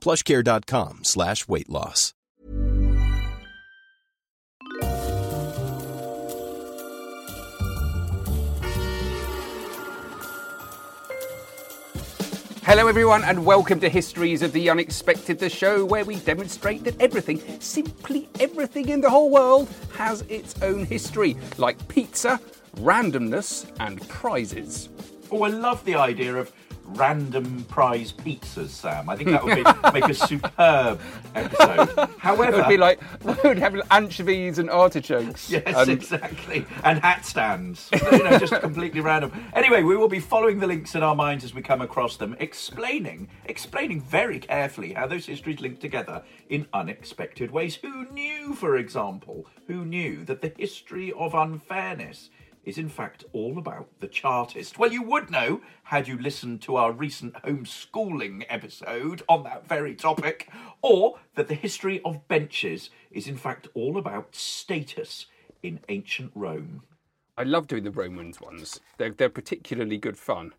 plushcare.com slash weight loss. Hello, everyone, and welcome to Histories of the Unexpected, the show where we demonstrate that everything, simply everything in the whole world, has its own history, like pizza, randomness, and prizes. Oh, I love the idea of random prize pizzas, Sam. I think that would be, make a superb episode. However, It would be like, we would have anchovies and artichokes. Yes, and exactly. And hat stands. You know, just completely random. Anyway, we will be following the links in our minds as we come across them, explaining, explaining very carefully how those histories link together in unexpected ways. Who knew, for example, who knew that the history of unfairness is in fact all about the Chartist. Well, you would know had you listened to our recent homeschooling episode on that very topic, or that the history of benches is in fact all about status in ancient Rome. I love doing the Romans ones. They're, they're particularly good fun.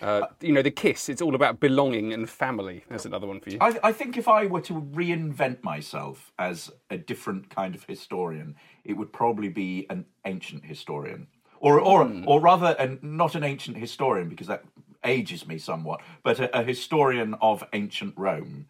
Uh, you know, the kiss, it's all about belonging and family. There's another one for you. I, I think if I were to reinvent myself as a different kind of historian, it would probably be an ancient historian. Or, or, hmm. or rather, an, not an ancient historian, because that ages me somewhat, but a, a historian of ancient Rome.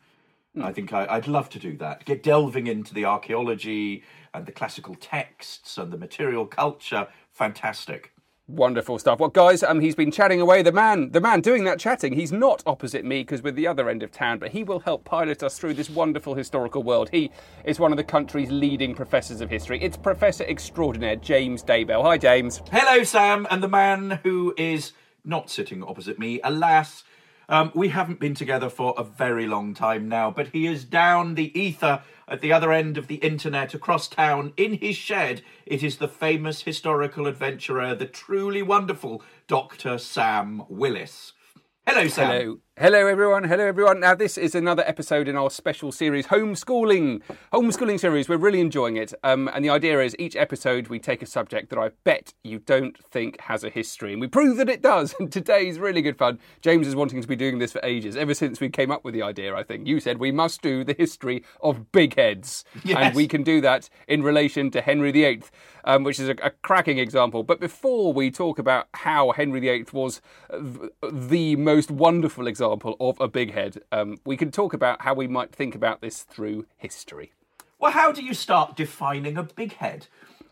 Hmm. I think I, I'd love to do that. Get delving into the archaeology and the classical texts and the material culture. Fantastic. Wonderful stuff. Well, guys, um, he's been chatting away. The man, the man doing that chatting, he's not opposite me because we're the other end of town, but he will help pilot us through this wonderful historical world. He is one of the country's leading professors of history. It's Professor Extraordinaire James Daybell. Hi, James. Hello, Sam, and the man who is not sitting opposite me. Alas, um, we haven't been together for a very long time now, but he is down the ether at the other end of the internet across town in his shed. It is the famous historical adventurer, the truly wonderful Dr. Sam Willis. Hello, Sam. Hello. Hello, everyone. Hello, everyone. Now, this is another episode in our special series, Homeschooling. Homeschooling series. We're really enjoying it. Um, and the idea is each episode we take a subject that I bet you don't think has a history. And we prove that it does. And today's really good fun. James is wanting to be doing this for ages, ever since we came up with the idea, I think. You said we must do the history of big heads. Yes. And we can do that in relation to Henry VIII, um, which is a, a cracking example. But before we talk about how Henry VIII was the most wonderful example of a big head, um, we can talk about how we might think about this through history. Well, how do you start defining a big head?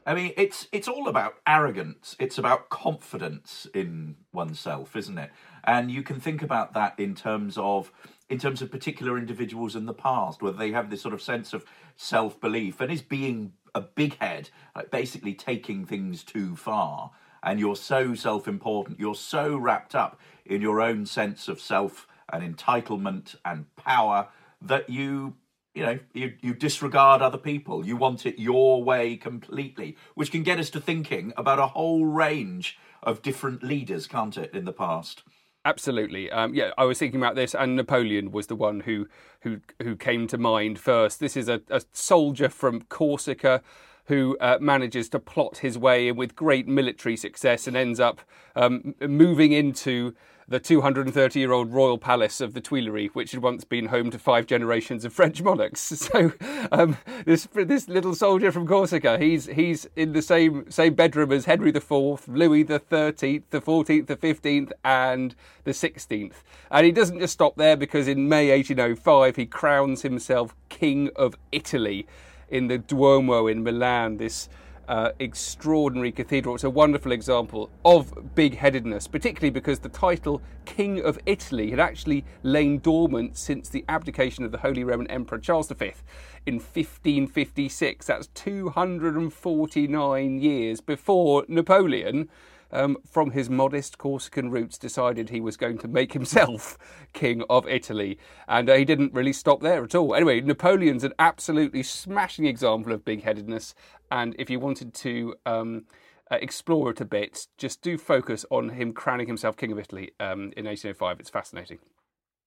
I mean, it's it's all about arrogance. It's about confidence in oneself, isn't it? And you can think about that in terms of in terms of particular individuals in the past, whether they have this sort of sense of self belief and is being a big head, like basically taking things too far. And you're so self important, you're so wrapped up in your own sense of self and entitlement and power that you you know you, you disregard other people you want it your way completely which can get us to thinking about a whole range of different leaders can't it in the past Absolutely. Um, yeah, I was thinking about this, and Napoleon was the one who who who came to mind first. This is a, a soldier from Corsica who uh, manages to plot his way in with great military success and ends up um, moving into the 230 year old royal palace of the Tuileries, which had once been home to five generations of French monarchs. So um, this this little soldier from Corsica, he's he's in the same same bedroom as Henry IV, Louis Thirteenth, the Fourteenth, the Fifteenth, and the Sixteenth. And he doesn't just stop there because in May 1805 he crowns himself King of Italy in the Duomo in Milan. This uh, extraordinary cathedral. It's a wonderful example of big headedness, particularly because the title King of Italy had actually lain dormant since the abdication of the Holy Roman Emperor Charles V in 1556. That's 249 years before Napoleon um, from his modest Corsican roots, decided he was going to make himself king of Italy. And uh, he didn't really stop there at all. Anyway, Napoleon's an absolutely smashing example of big headedness. And if you wanted to um, uh, explore it a bit, just do focus on him crowning himself king of Italy um, in 1805. It's fascinating.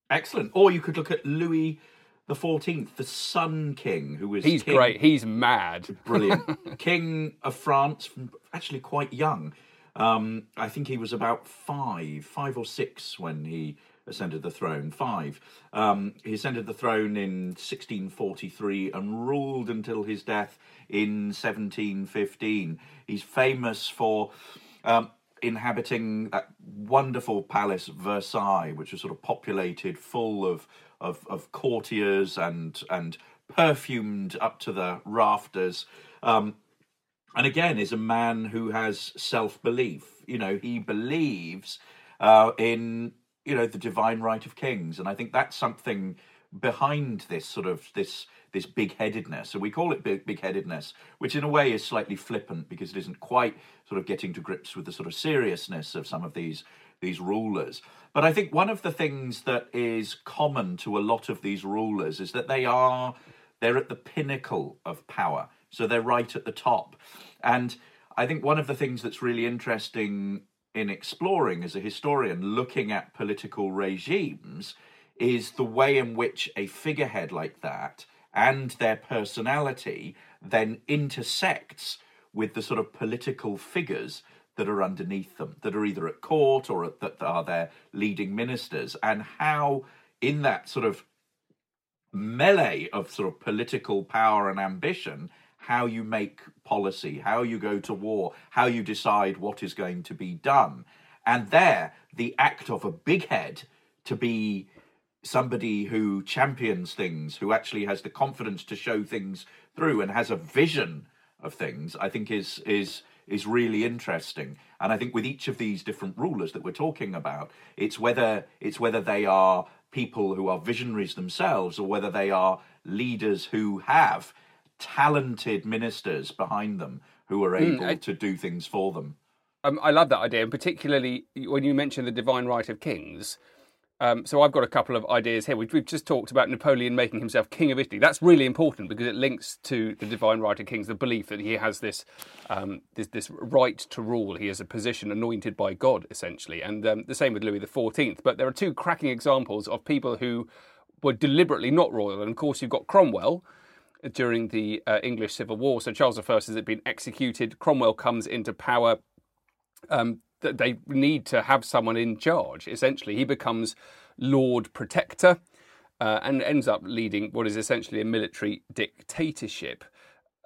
Excellent. Or you could look at Louis the Fourteenth, the Sun King, who was he's king, great. He's mad. brilliant, king of France, actually quite young. Um, I think he was about five, five or six when he ascended the throne. Five. Um, he ascended the throne in 1643 and ruled until his death in 1715. He's famous for. Um, inhabiting that wonderful palace Versailles, which was sort of populated full of of, of courtiers and and perfumed up to the rafters. Um, and again is a man who has self belief. You know, he believes uh, in you know the divine right of kings, and I think that's something behind this sort of this this big headedness. So we call it big headedness, which in a way is slightly flippant because it isn't quite sort of getting to grips with the sort of seriousness of some of these these rulers. But I think one of the things that is common to a lot of these rulers is that they are they're at the pinnacle of power. So they're right at the top. And I think one of the things that's really interesting in exploring as a historian, looking at political regimes, is the way in which a figurehead like that and their personality then intersects with the sort of political figures that are underneath them, that are either at court or that are their leading ministers, and how in that sort of melee of sort of political power and ambition, how you make policy, how you go to war, how you decide what is going to be done. And there, the act of a big head to be somebody who champions things, who actually has the confidence to show things through and has a vision of things, I think is is is really interesting. And I think with each of these different rulers that we're talking about, it's whether it's whether they are people who are visionaries themselves or whether they are leaders who have talented ministers behind them who are hmm, able mm, I, to do things for them. Um, I love that idea, and particularly when you mention the divine right of kings. Um, so I've got a couple of ideas here. We've, we've, just talked about Napoleon making himself king of Italy. That's really important because it links to the divine right of kings, the belief that he has this um, this, this, right to rule. He has a position anointed by God, essentially, and um, the same with Louis XIV. But there are two cracking examples of people who were deliberately not royal, and of course you've got Cromwell, during the uh, English Civil War. So Charles I has been executed. Cromwell comes into power. Um, they need to have someone in charge. Essentially, he becomes Lord Protector uh, and ends up leading what is essentially a military dictatorship.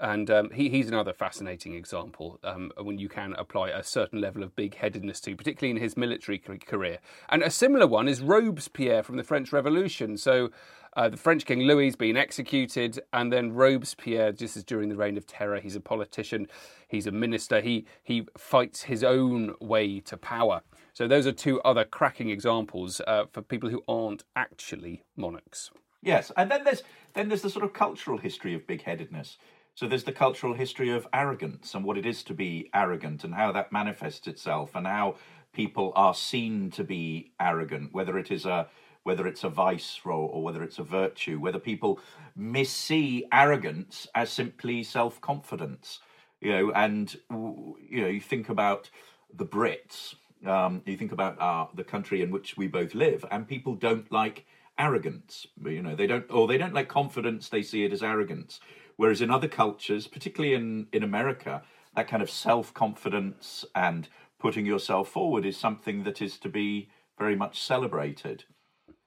And um, he, he's another fascinating example um, when you can apply a certain level of big headedness to, particularly in his military career. And a similar one is Robespierre from the French Revolution. So uh, the French King Louis being executed, and then Robespierre, this is during the Reign of Terror. He's a politician, he's a minister, he, he fights his own way to power. So those are two other cracking examples uh, for people who aren't actually monarchs. Yes, and then there's then there's the sort of cultural history of big-headedness. So there's the cultural history of arrogance and what it is to be arrogant and how that manifests itself and how people are seen to be arrogant, whether it is a whether it's a vice or, or whether it's a virtue, whether people missee arrogance as simply self confidence. You know, and you know, you think about the Brits. Um, you think about uh, the country in which we both live, and people don't like arrogance. You know, they don't, or they don't like confidence. They see it as arrogance. Whereas in other cultures, particularly in in America, that kind of self confidence and putting yourself forward is something that is to be very much celebrated.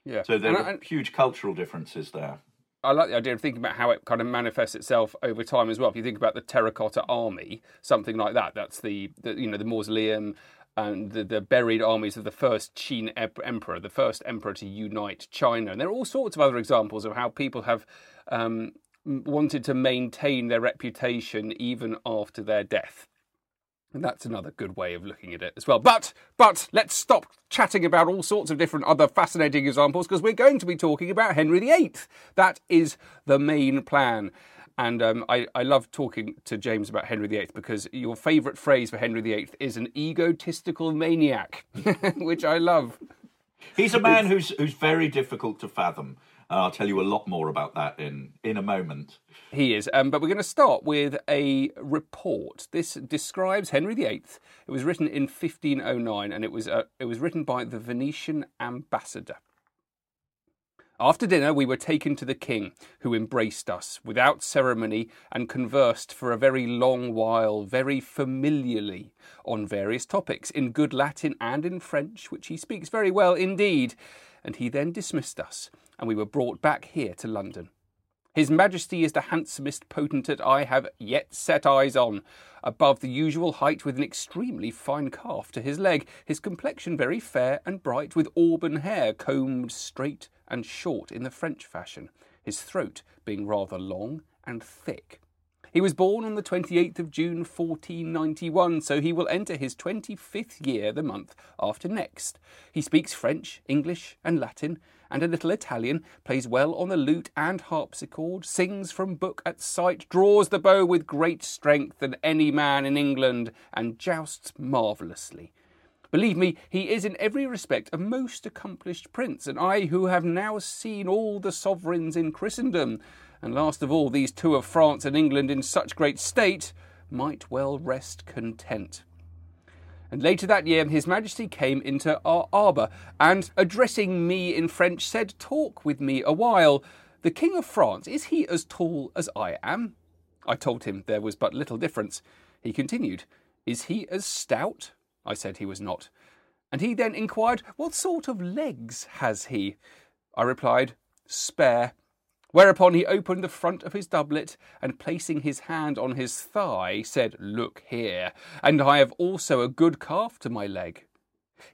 Yeah. So there And are I- huge cultural differences there. I like the idea of thinking about how it kind of manifests itself over time as well. If you think about the Terracotta Army, something like that, that's the, the you know the mausoleum and the, the buried armies of the first Qin emperor, the first emperor to unite China. And there are all sorts of other examples of how people have um, wanted to maintain their reputation even after their death. And that's another good way of looking at it as well. But but let's stop chatting about all sorts of different other fascinating examples because we're going to be talking about Henry VIII. That is the main plan. And um, I, I love talking to James about Henry VIII because your favourite phrase for Henry VIII is an egotistical maniac, which I love. He's a man who's who's very difficult to fathom. And I'll tell you a lot more about that in in a moment. He is. Um, but we're going to start with a report. This describes Henry VIII. It was written in 1509 and it was, uh, it was written by the Venetian ambassador. After dinner, we were taken to the king, who embraced us without ceremony and conversed for a very long while, very familiarly, on various topics, in good Latin and in French, which he speaks very well indeed. And he then dismissed us, and we were brought back here to London. His Majesty is the handsomest potentate I have yet set eyes on, above the usual height, with an extremely fine calf to his leg, his complexion very fair and bright, with auburn hair combed straight and short in the French fashion, his throat being rather long and thick. He was born on the 28th of June 1491, so he will enter his 25th year the month after next. He speaks French, English, and Latin, and a little Italian, plays well on the lute and harpsichord, sings from book at sight, draws the bow with great strength than any man in England, and jousts marvellously. Believe me, he is in every respect a most accomplished prince, and I, who have now seen all the sovereigns in Christendom, and last of all these two of France and England in such great state, might well rest content. And later that year, His Majesty came into our arbour, and addressing me in French, said, Talk with me a while. The King of France, is he as tall as I am? I told him there was but little difference. He continued, Is he as stout? I said he was not. And he then inquired, What sort of legs has he? I replied, Spare. Whereupon he opened the front of his doublet and placing his hand on his thigh, said, Look here, and I have also a good calf to my leg.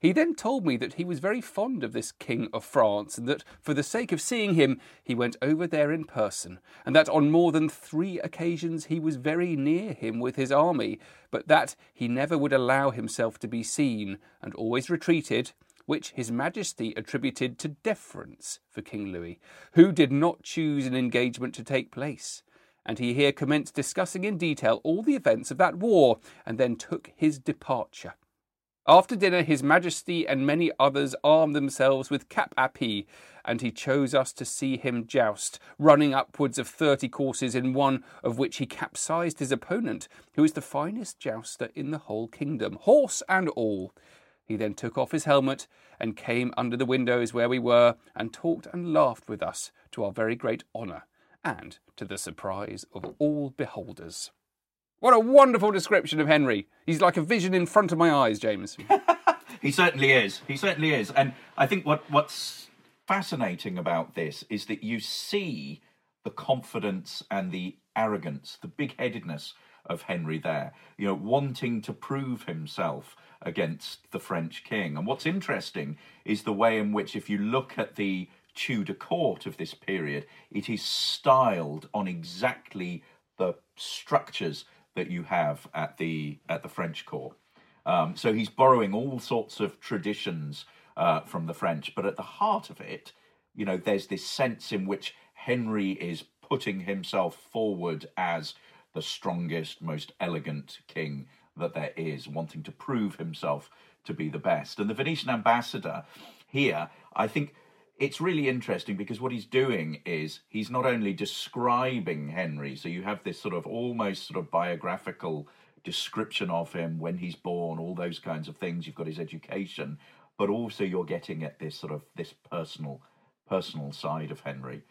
He then told me that he was very fond of this King of France, and that for the sake of seeing him, he went over there in person, and that on more than three occasions he was very near him with his army, but that he never would allow himself to be seen, and always retreated, which His Majesty attributed to deference for King Louis, who did not choose an engagement to take place. And he here commenced discussing in detail all the events of that war, and then took his departure. After dinner, His Majesty and many others armed themselves with cap a pie, and he chose us to see him joust, running upwards of thirty courses, in one of which he capsized his opponent, who is the finest jouster in the whole kingdom, horse and all. He then took off his helmet and came under the windows where we were, and talked and laughed with us to our very great honour, and to the surprise of all beholders. What a wonderful description of Henry. He's like a vision in front of my eyes, James. He certainly is. He certainly is. And I think what what's fascinating about this is that you see the confidence and the arrogance, the big-headedness of Henry there. You know, wanting to prove himself against the French king. And what's interesting is the way in which, if you look at the Tudor court of this period, it is styled on exactly the structures that you have at the at the French court. Um, so he's borrowing all sorts of traditions uh, from the French, but at the heart of it, you know, there's this sense in which Henry is putting himself forward as the strongest, most elegant king that there is, wanting to prove himself to be the best. And the Venetian ambassador here, I think it's really interesting because what he's doing is he's not only describing Henry, so you have this sort of almost sort of biographical description of him when he's born, all those kinds of things. You've got his education, but also you're getting at this sort of this personal personal side of Henry.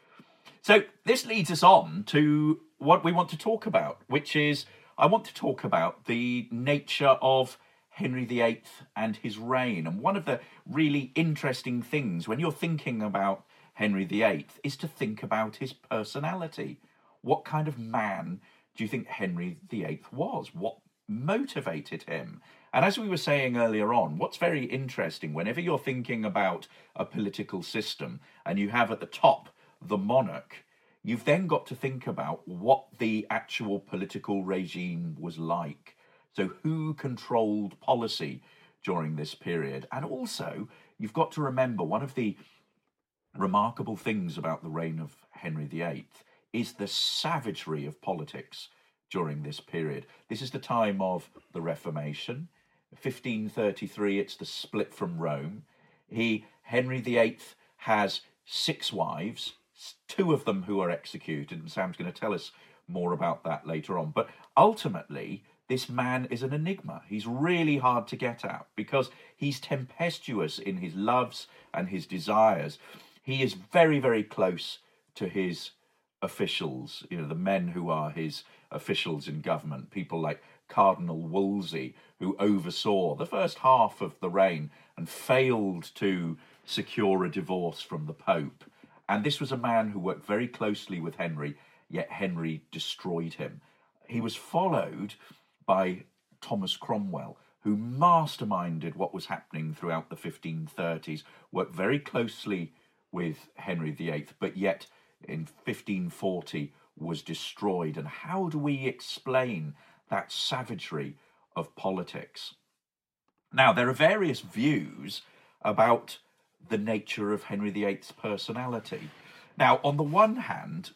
So this leads us on to what we want to talk about, which is I want to talk about the nature of Henry VIII and his reign. And one of the really interesting things when you're thinking about Henry VIII is to think about his personality. What kind of man do you think Henry VIII was? What motivated him? And as we were saying earlier on, what's very interesting, whenever you're thinking about a political system and you have at the top the monarch, you've then got to think about what the actual political regime was like. So, who controlled policy during this period? And also, you've got to remember one of the remarkable things about the reign of Henry VIII is the savagery of politics during this period. This is the time of the Reformation. 1533, it's the split from Rome. He, Henry VIII, has six wives, two of them who are executed, and Sam's going to tell us more about that later on. But ultimately, this man is an enigma. He's really hard to get at because he's tempestuous in his loves and his desires. He is very, very close to his officials, you know, the men who are his officials in government, people like Cardinal Wolsey, who oversaw the first half of the reign and failed to secure a divorce from the Pope. And this was a man who worked very closely with Henry, yet Henry destroyed him. He was followed by Thomas Cromwell, who masterminded what was happening throughout the 1530s, worked very closely with Henry VIII, but yet in 1540 was destroyed. And how do we explain that savagery of politics? Now, there are various views about the nature of Henry VIII's personality. Now, on the one hand,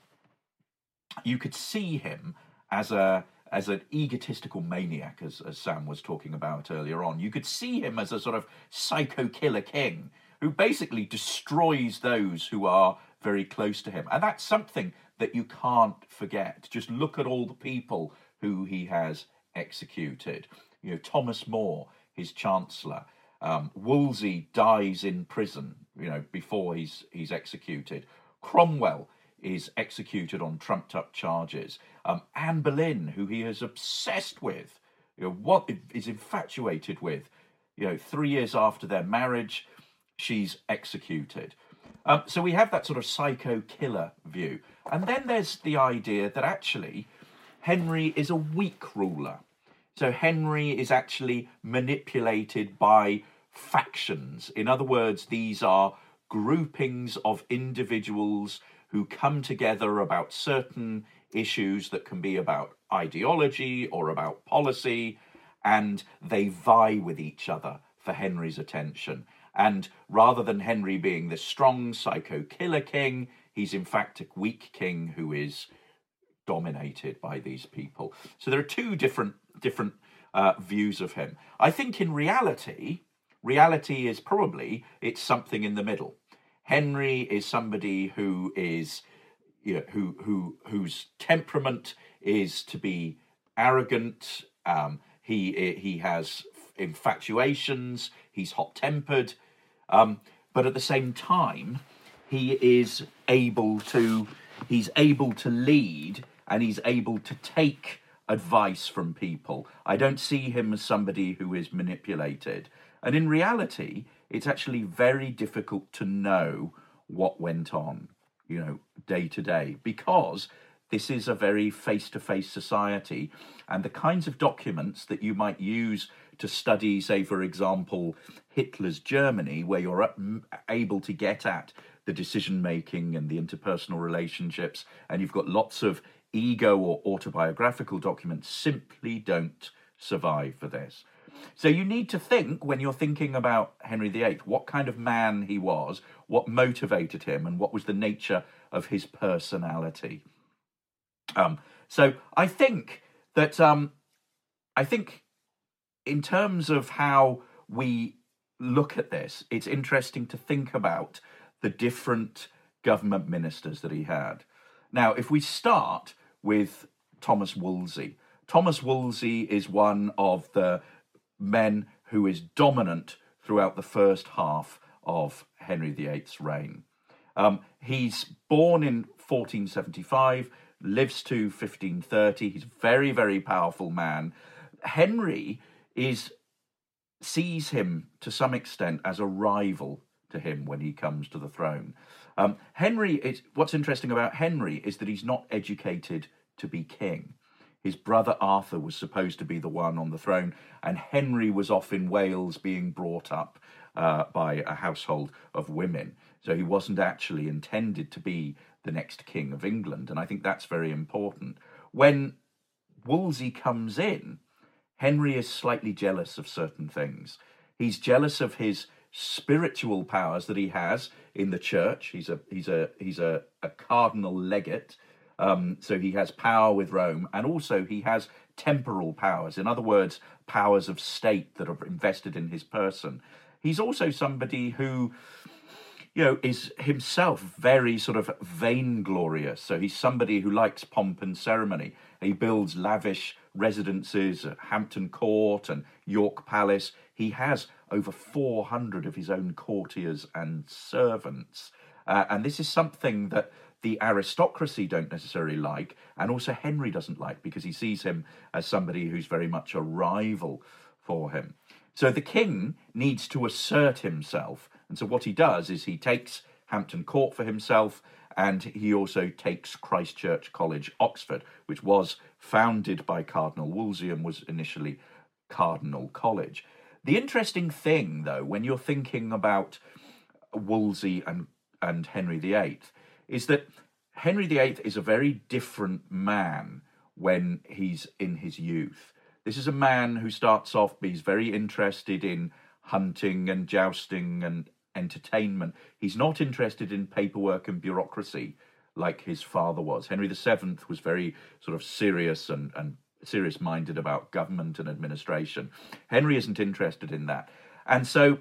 you could see him as a as an egotistical maniac, as, as Sam was talking about earlier on. You could see him as a sort of psycho killer king who basically destroys those who are very close to him. And that's something that you can't forget. Just look at all the people who he has executed. You know, Thomas More, his chancellor, um, Wolsey dies in prison, you know, before he's he's executed. Cromwell is executed on trumped up charges. Um, Anne Boleyn, who he is obsessed with, you know, what is infatuated with, you know, three years after their marriage, she's executed. Um, so we have that sort of psycho killer view. And then there's the idea that actually Henry is a weak ruler. So Henry is actually manipulated by factions. In other words, these are groupings of individuals who come together about certain issues that can be about ideology or about policy, and they vie with each other for Henry's attention. And rather than Henry being the strong psycho killer king, he's in fact a weak king who is dominated by these people. So there are two different different uh, views of him. I think in reality, reality is probably it's something in the middle. Henry is somebody who is you know, who who whose temperament is to be arrogant. Um, he he has infatuations. He's hot tempered, um, but at the same time, he is able to he's able to lead and he's able to take advice from people. I don't see him as somebody who is manipulated. And in reality, it's actually very difficult to know what went on, you know, day to day, because this is a very face to face society. And the kinds of documents that you might use to study, say, for example, Hitler's Germany, where you're able to get at the decision making and the interpersonal relationships, and you've got lots of ego or autobiographical documents, simply don't survive for this. So you need to think when you're thinking about Henry VIII, what kind of man he was, what motivated him, and what was the nature of his personality. Um, so I think that um, I think in terms of how we look at this, it's interesting to think about the different government ministers that he had. Now, if we start with Thomas Wolsey, Thomas Wolsey is one of the men who is dominant throughout the first half of Henry VIII's reign. Um, he's born in 1475, lives to 1530. He's a very, very powerful man. Henry is sees him to some extent as a rival to him when he comes to the throne. Um, Henry is what's interesting about Henry is that he's not educated to be king. His brother Arthur was supposed to be the one on the throne, and Henry was off in Wales being brought up uh, by a household of women. So he wasn't actually intended to be the next king of England, and I think that's very important. When Wolsey comes in, Henry is slightly jealous of certain things. He's jealous of his spiritual powers that he has in the church. He's a he's a he's a, a cardinal legate, um, so he has power with Rome, and also he has temporal powers. In other words, powers of state that are invested in his person. He's also somebody who you know, is himself very sort of vainglorious. So he's somebody who likes pomp and ceremony. He builds lavish residences at Hampton Court and York Palace. He has over 400 of his own courtiers and servants. Uh, and this is something that the aristocracy don't necessarily like, and also Henry doesn't like because he sees him as somebody who's very much a rival for him. So the king needs to assert himself. And so what he does is he takes Hampton Court for himself and he also takes Christ Church College, Oxford, which was founded by Cardinal Wolsey and was initially Cardinal College. The interesting thing, though, when you're thinking about Wolsey and, and Henry VIII, is that Henry VIII is a very different man when he's in his youth. This is a man who starts off, he's very interested in hunting and jousting and entertainment. He's not interested in paperwork and bureaucracy like his father was. Henry VII was very sort of serious and, and serious minded about government and administration. Henry isn't interested in that. And so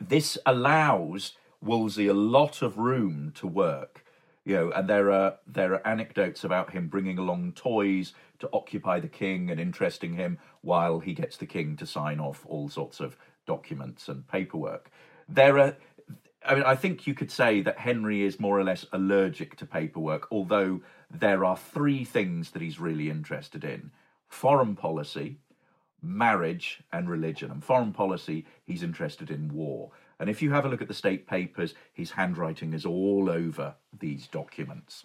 this allows Wolsey a lot of room to work. You know, and there are there are anecdotes about him bringing along toys to occupy the king and interesting him while he gets the king to sign off all sorts of documents and paperwork. There are I mean, I think you could say that Henry is more or less allergic to paperwork, although there are three things that he's really interested in foreign policy, marriage, and religion. And foreign policy, he's interested in war. And if you have a look at the state papers, his handwriting is all over these documents.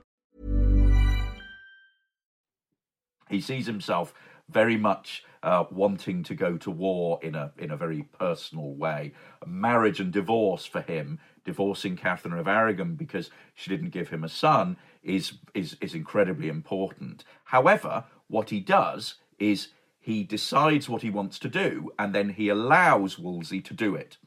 He sees himself very much uh, wanting to go to war in a in a very personal way. Marriage and divorce for him, divorcing Catherine of Aragon because she didn't give him a son, is is is incredibly important. However, what he does is he decides what he wants to do and then he allows Wolsey to do it.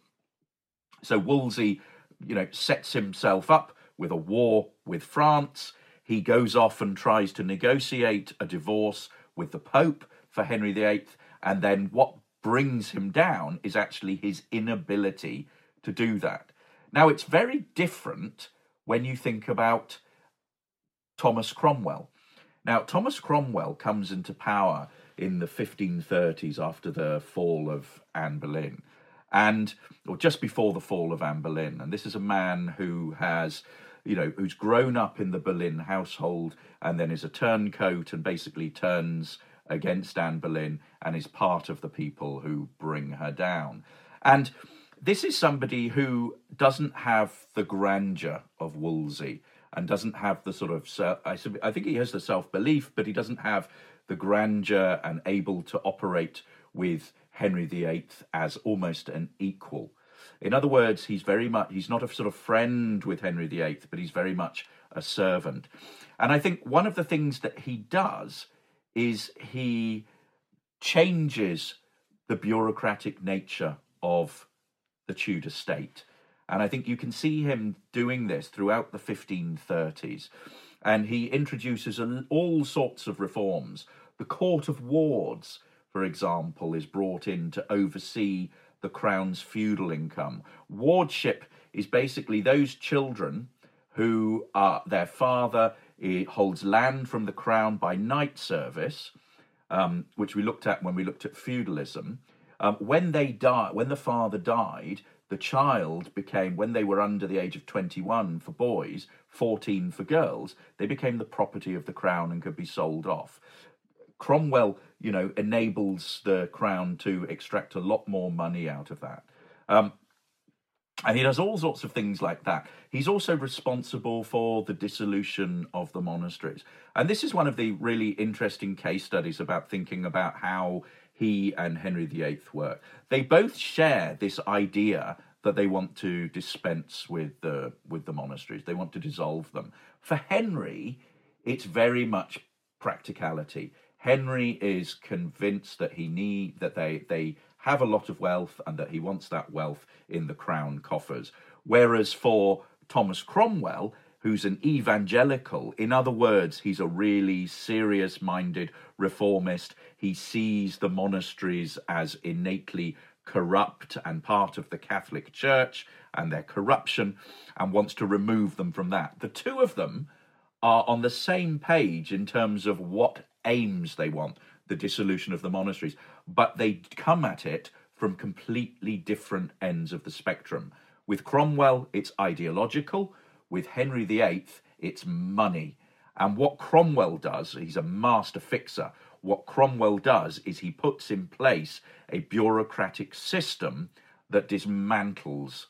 So Wolsey, you know, sets himself up with a war with France. He goes off and tries to negotiate a divorce with the Pope for Henry VIII. And then what brings him down is actually his inability to do that. Now, it's very different when you think about Thomas Cromwell. Now, Thomas Cromwell comes into power in the 1530s after the fall of Anne Boleyn, and or just before the fall of Anne Boleyn. And this is a man who has, you know, who's grown up in the Boleyn household and then is a turncoat and basically turns against Anne Boleyn and is part of the people who bring her down. And this is somebody who doesn't have the grandeur of Wolsey and doesn't have the sort of I think he has the self belief, but he doesn't have the grandeur and able to operate with Henry VIII as almost an equal. In other words, he's very much he's not a sort of friend with Henry VIII, but he's very much a servant. And I think one of the things that he does is he changes the bureaucratic nature of the Tudor state. And I think you can see him doing this throughout the 1530s. And he introduces all sorts of reforms. The Court of Wards, for example, is brought in to oversee the crown's feudal income. Wardship is basically those children who are their father holds land from the crown by knight service, um, which we looked at when we looked at feudalism. Um, when they die, when the father died, the child became, when they were under the age of 21 for boys, 14 for girls, they became the property of the crown and could be sold off. Cromwell, you know, enables the crown to extract a lot more money out of that. Um, and he does all sorts of things like that. He's also responsible for the dissolution of the monasteries. And this is one of the really interesting case studies about thinking about how he and Henry VIII work. They both share this idea that they want to dispense with the with the monasteries. They want to dissolve them. For Henry, it's very much practicality. Henry is convinced that he need that they they have a lot of wealth and that he wants that wealth in the crown coffers. Whereas for Thomas Cromwell, who's an evangelical. In other words, he's a really serious minded reformist. He sees the monasteries as innately corrupt and part of the Catholic Church and their corruption and wants to remove them from that. The two of them are on the same page in terms of what aims they want the dissolution of the monasteries, but they come at it from completely different ends of the spectrum. With Cromwell, it's ideological with Henry VIII, it's money. And what Cromwell does, he's a master fixer. What Cromwell does is he puts in place a bureaucratic system that dismantles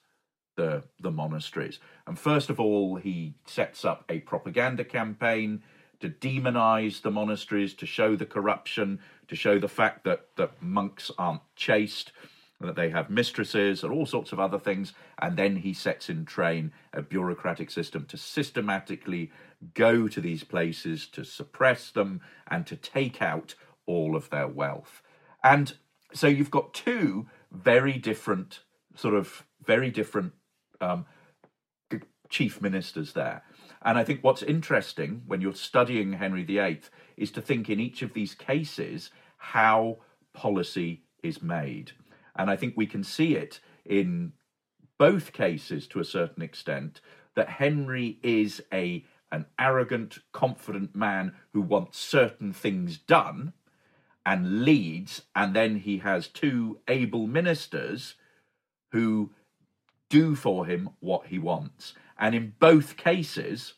the, the monasteries. And first of all, he sets up a propaganda campaign to demonize the monasteries, to show the corruption, to show the fact that, that monks aren't chaste, that they have mistresses and all sorts of other things. And then he sets in train a bureaucratic system to systematically go to these places, to suppress them, and to take out all of their wealth. And so you've got two very different, sort of very different um, chief ministers there. And I think what's interesting when you're studying Henry VIII is to think in each of these cases how policy is made. And I think we can see it in both cases to a certain extent that Henry is a an arrogant, confident man who wants certain things done and leads, and then he has two able ministers who do for him what he wants. And in both cases,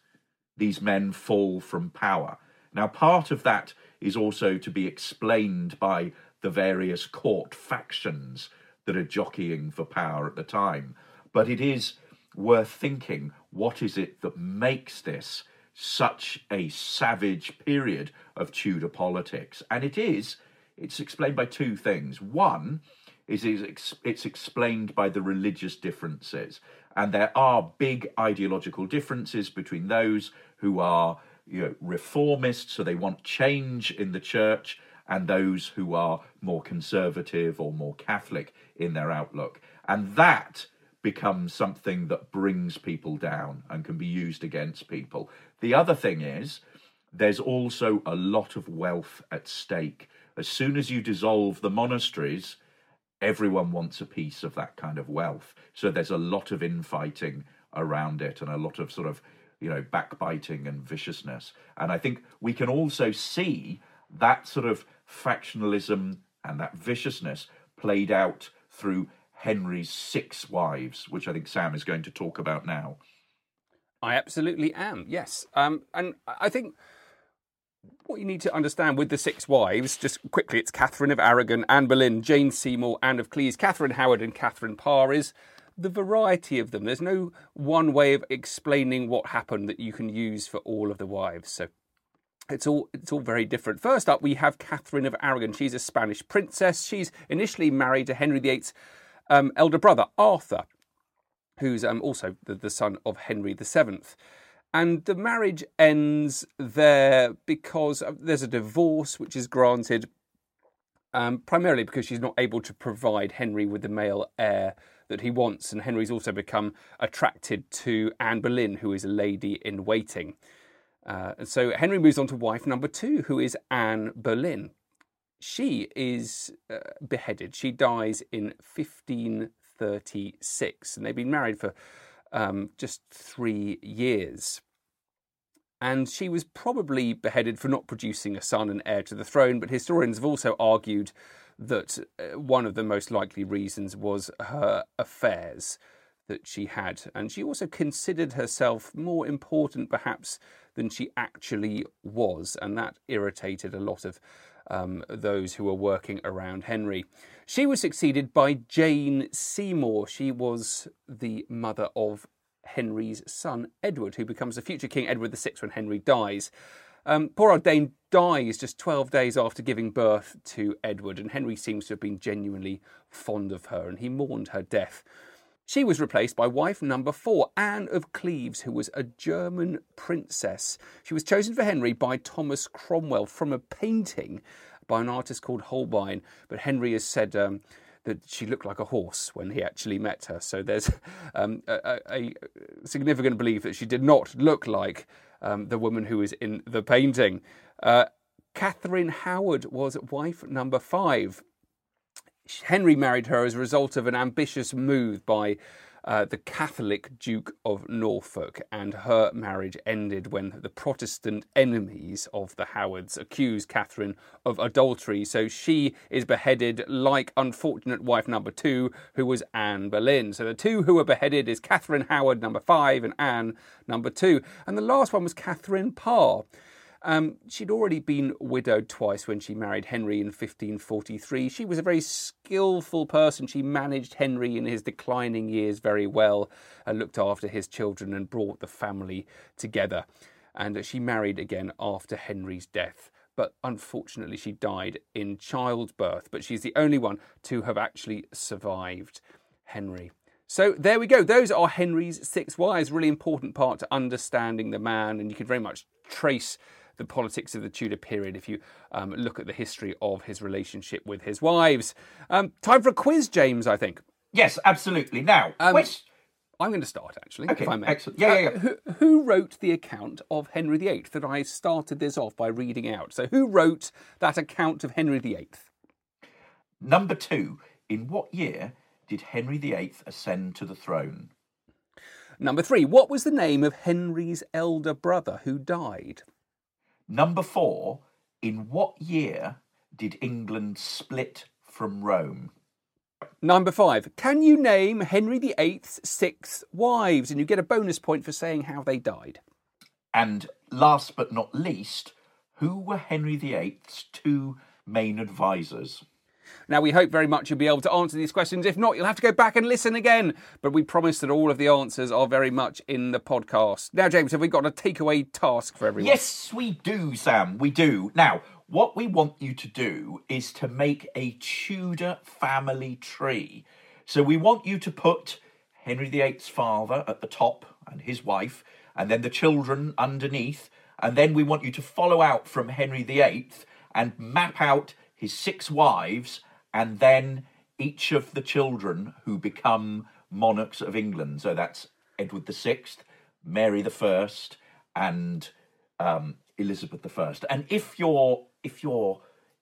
these men fall from power. Now, part of that is also to be explained by the various court factions that are jockeying for power at the time. But it is worth thinking what is it that makes this such a savage period of Tudor politics? And it is, it's explained by two things. One is it's explained by the religious differences. And there are big ideological differences between those who are you know, reformists, so they want change in the church, and those who are more conservative or more Catholic in their outlook. And that becomes something that brings people down and can be used against people. The other thing is, there's also a lot of wealth at stake. As soon as you dissolve the monasteries, everyone wants a piece of that kind of wealth. So there's a lot of infighting around it and a lot of sort of, you know, backbiting and viciousness. And I think we can also see that sort of factionalism and that viciousness played out through Henry's six wives, which I think Sam is going to talk about now. I absolutely am, yes. Um, and I think what you need to understand with the six wives, just quickly, it's Catherine of Aragon, Anne Boleyn, Jane Seymour, Anne of Cleves, Catherine Howard, and Catherine Parr is the variety of them. There's no one way of explaining what happened that you can use for all of the wives. So it's all it's all very different. First up, we have Catherine of Aragon. She's a Spanish princess. She's initially married to Henry VIII's um, elder brother Arthur, who's um, also the, the son of Henry VII. And the marriage ends there because there's a divorce which is granted, um, primarily because she's not able to provide Henry with the male heir that he wants. And Henry's also become attracted to Anne Boleyn, who is a lady in waiting. Uh, and so Henry moves on to wife number two, who is Anne Boleyn. She is uh, beheaded. She dies in 1536, and they've been married for um, just three years. And she was probably beheaded for not producing a son and heir to the throne, but historians have also argued that uh, one of the most likely reasons was her affairs that she had. And she also considered herself more important, perhaps, than she actually was. And that irritated a lot of um, those who were working around Henry. She was succeeded by Jane Seymour. She was the mother of Henry's son, Edward, who becomes the future King Edward VI when Henry dies. Um, poor old Jane dies just 12 days after giving birth to Edward, and Henry seems to have been genuinely fond of her, and he mourned her death. She was replaced by wife number four, Anne of Cleves, who was a German princess. She was chosen for Henry by Thomas Cromwell from a painting by an artist called Holbein, but Henry has said um, that she looked like a horse when he actually met her. So there's um, a, a, significant belief that she did not look like um, the woman who is in the painting. Uh, Catherine Howard was wife number five. Henry married her as a result of an ambitious move by uh, the Catholic Duke of Norfolk, and her marriage ended when the Protestant enemies of the Howards accused Catherine of adultery. So she is beheaded like unfortunate wife number two, who was Anne Boleyn. So the two who were beheaded is Catherine Howard, number five, and Anne, number two. And the last one was Catherine Parr. Um, she'd already been widowed twice when she married Henry in 1543. She was a very skillful person. She managed Henry in his declining years very well and looked after his children and brought the family together. And she married again after Henry's death. But unfortunately, she died in childbirth. But she's the only one to have actually survived Henry. So there we go. Those are Henry's six wives. Really important part to understanding the man, and you can very much trace the politics of the Tudor period if you um, look at the history of his relationship with his wives. Um, time for a quiz, James, I think. Yes, absolutely. Now, Um, which I'm going to start, actually, Okay, if I may. excellent. Yeah, yeah, yeah. Uh, who, who wrote the account of Henry VIII that I started this off by reading out? So, who wrote that account of Henry VIII? number two, in what year did Henry VIII ascend to the throne? Number three, what was the name of Henry's elder brother who died? Number four, in what year did England split from Rome? Number five, can you name Henry VIII's six wives? And you get a bonus point for saying how they died. And last but not least, who were Henry VIII's two main advisors? Now, we hope very much you'll be able to answer these questions. If not, you'll have to go back and listen again. But we promise that all of the answers are very much in the podcast. Now, James, have we got a takeaway task for everyone? Yes, we do, Sam. We do. Now, what we want you to do is to make a Tudor family tree. So we want you to put Henry VIII's father at the top and his wife, and then the children underneath. And then we want you to follow out from Henry VIII and map out his six wives and then each of the children who become monarchs of England. So that's Edward VI, Mary First, and um, Elizabeth First. And if you're if you're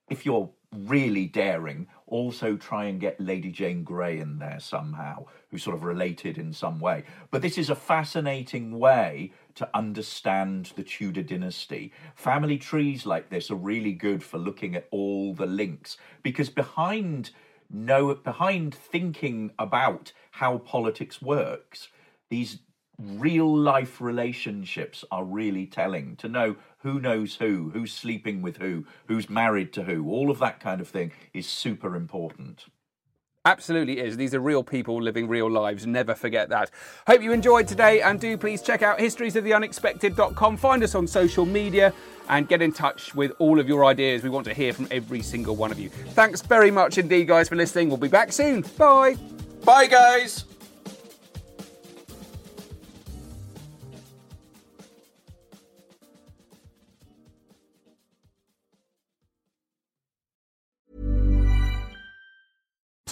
if you're really daring, also try and get Lady Jane Grey in there somehow, who's sort of related in some way. But this is a fascinating way to understand the Tudor dynasty. Family trees like this are really good for looking at all the links because behind no behind thinking about how politics works, these real life relationships are really telling to know who knows who, who's sleeping with who, who's married to who, all of that kind of thing is super important. Absolutely is. These are real people living real lives. Never forget that. Hope you enjoyed today and do please check out historiesoftheunexpected.com. Find us on social media and get in touch with all of your ideas. We want to hear from every single one of you. Thanks very much indeed, guys, for listening. We'll be back soon. Bye. Bye, guys.